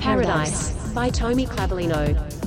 Paradise by Tommy Clavellino.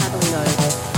I don't know.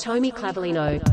Tommy Clavelino.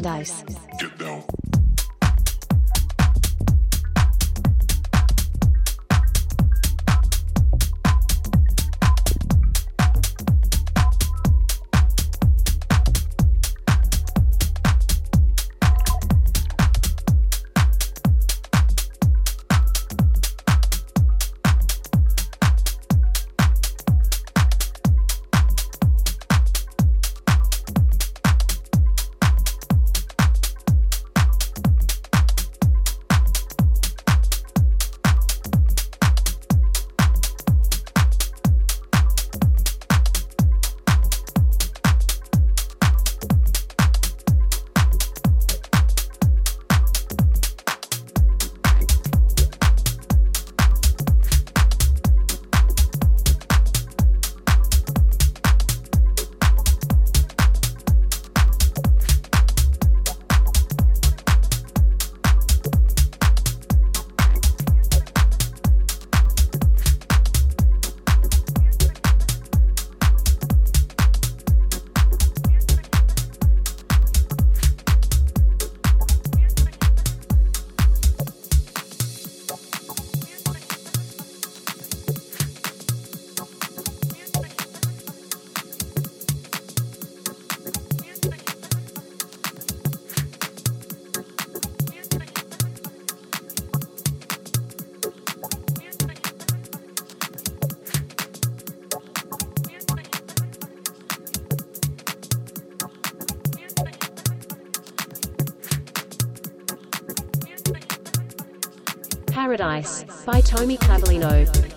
Paradise. Paradise by Tommy Clavelino.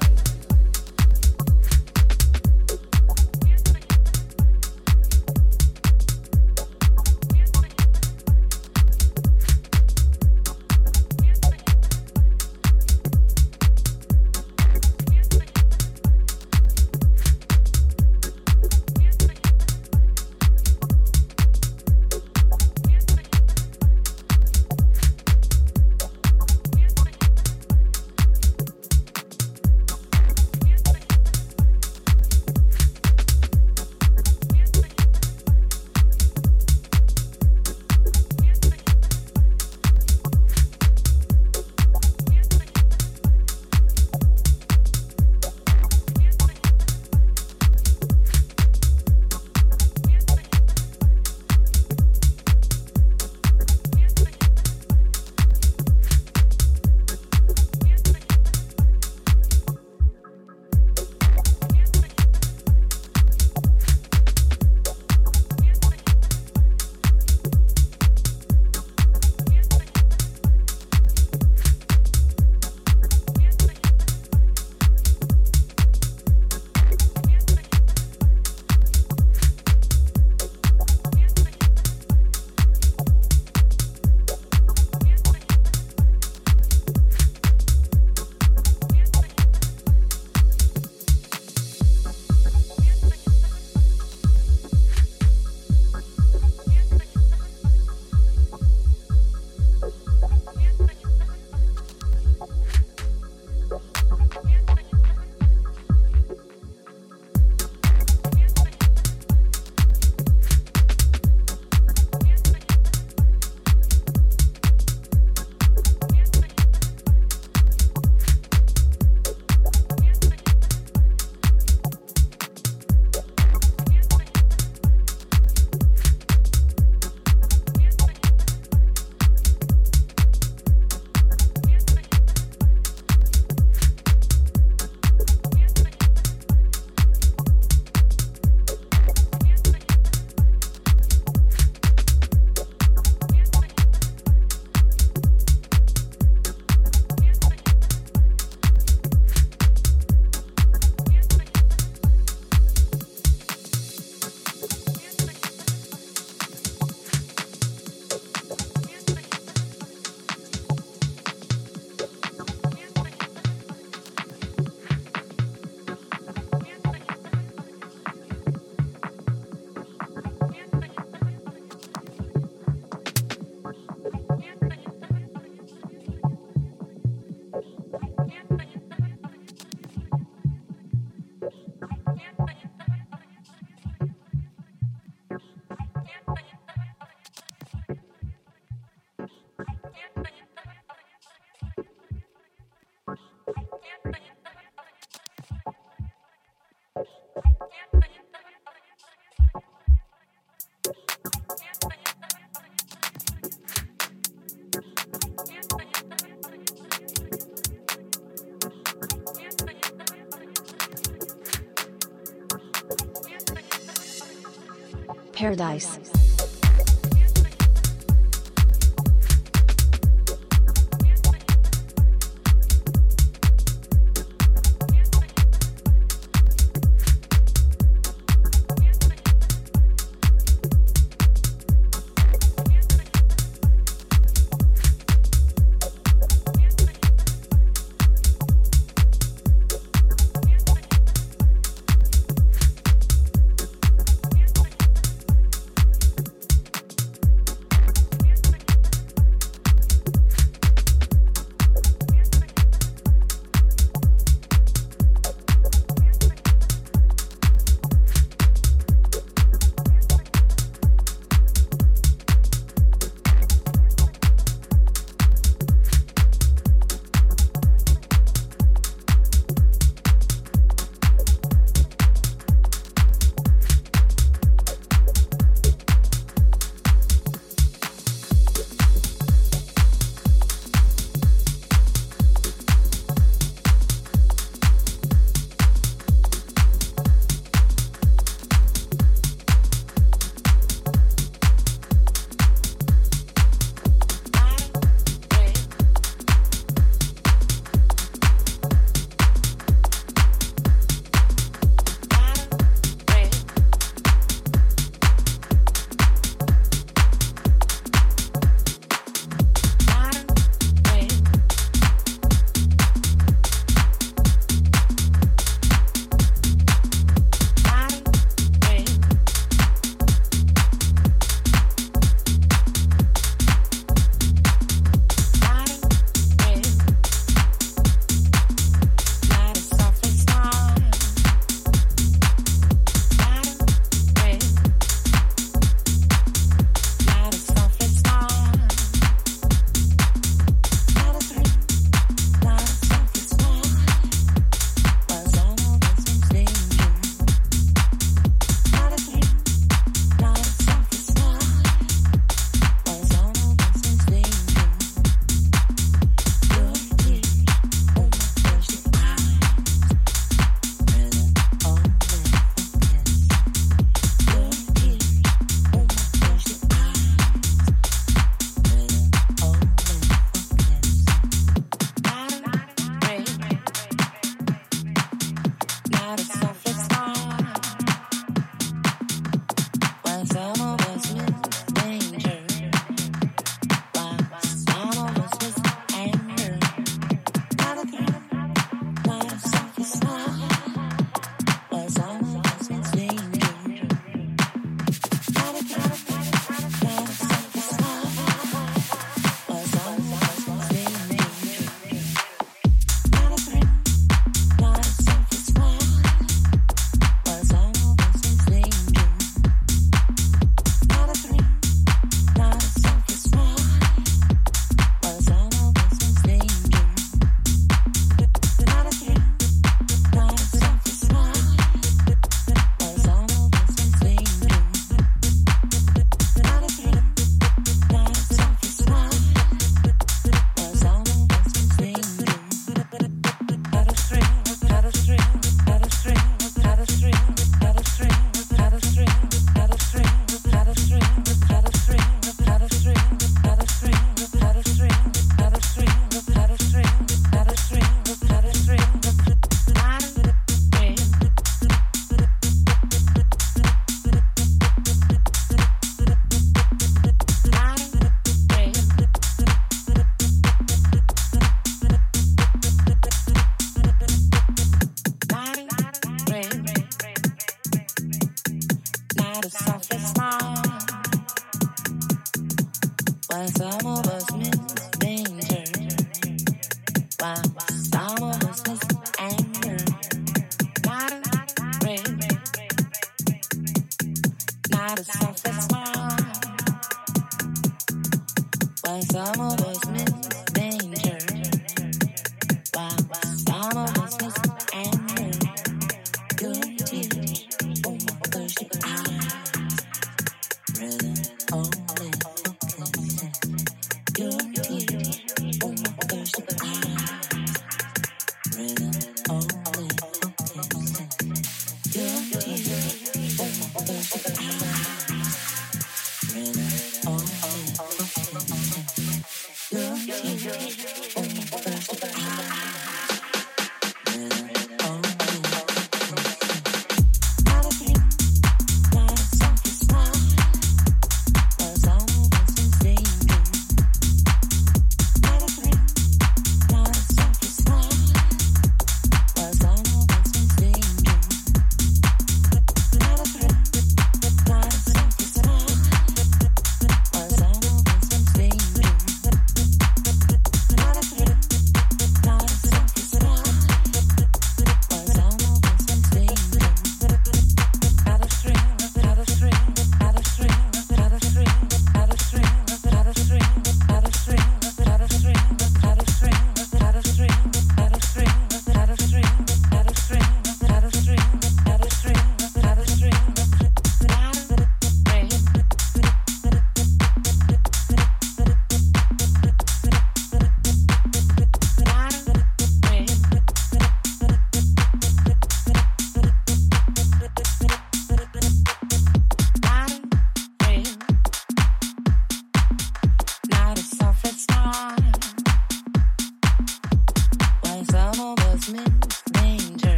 Paradise.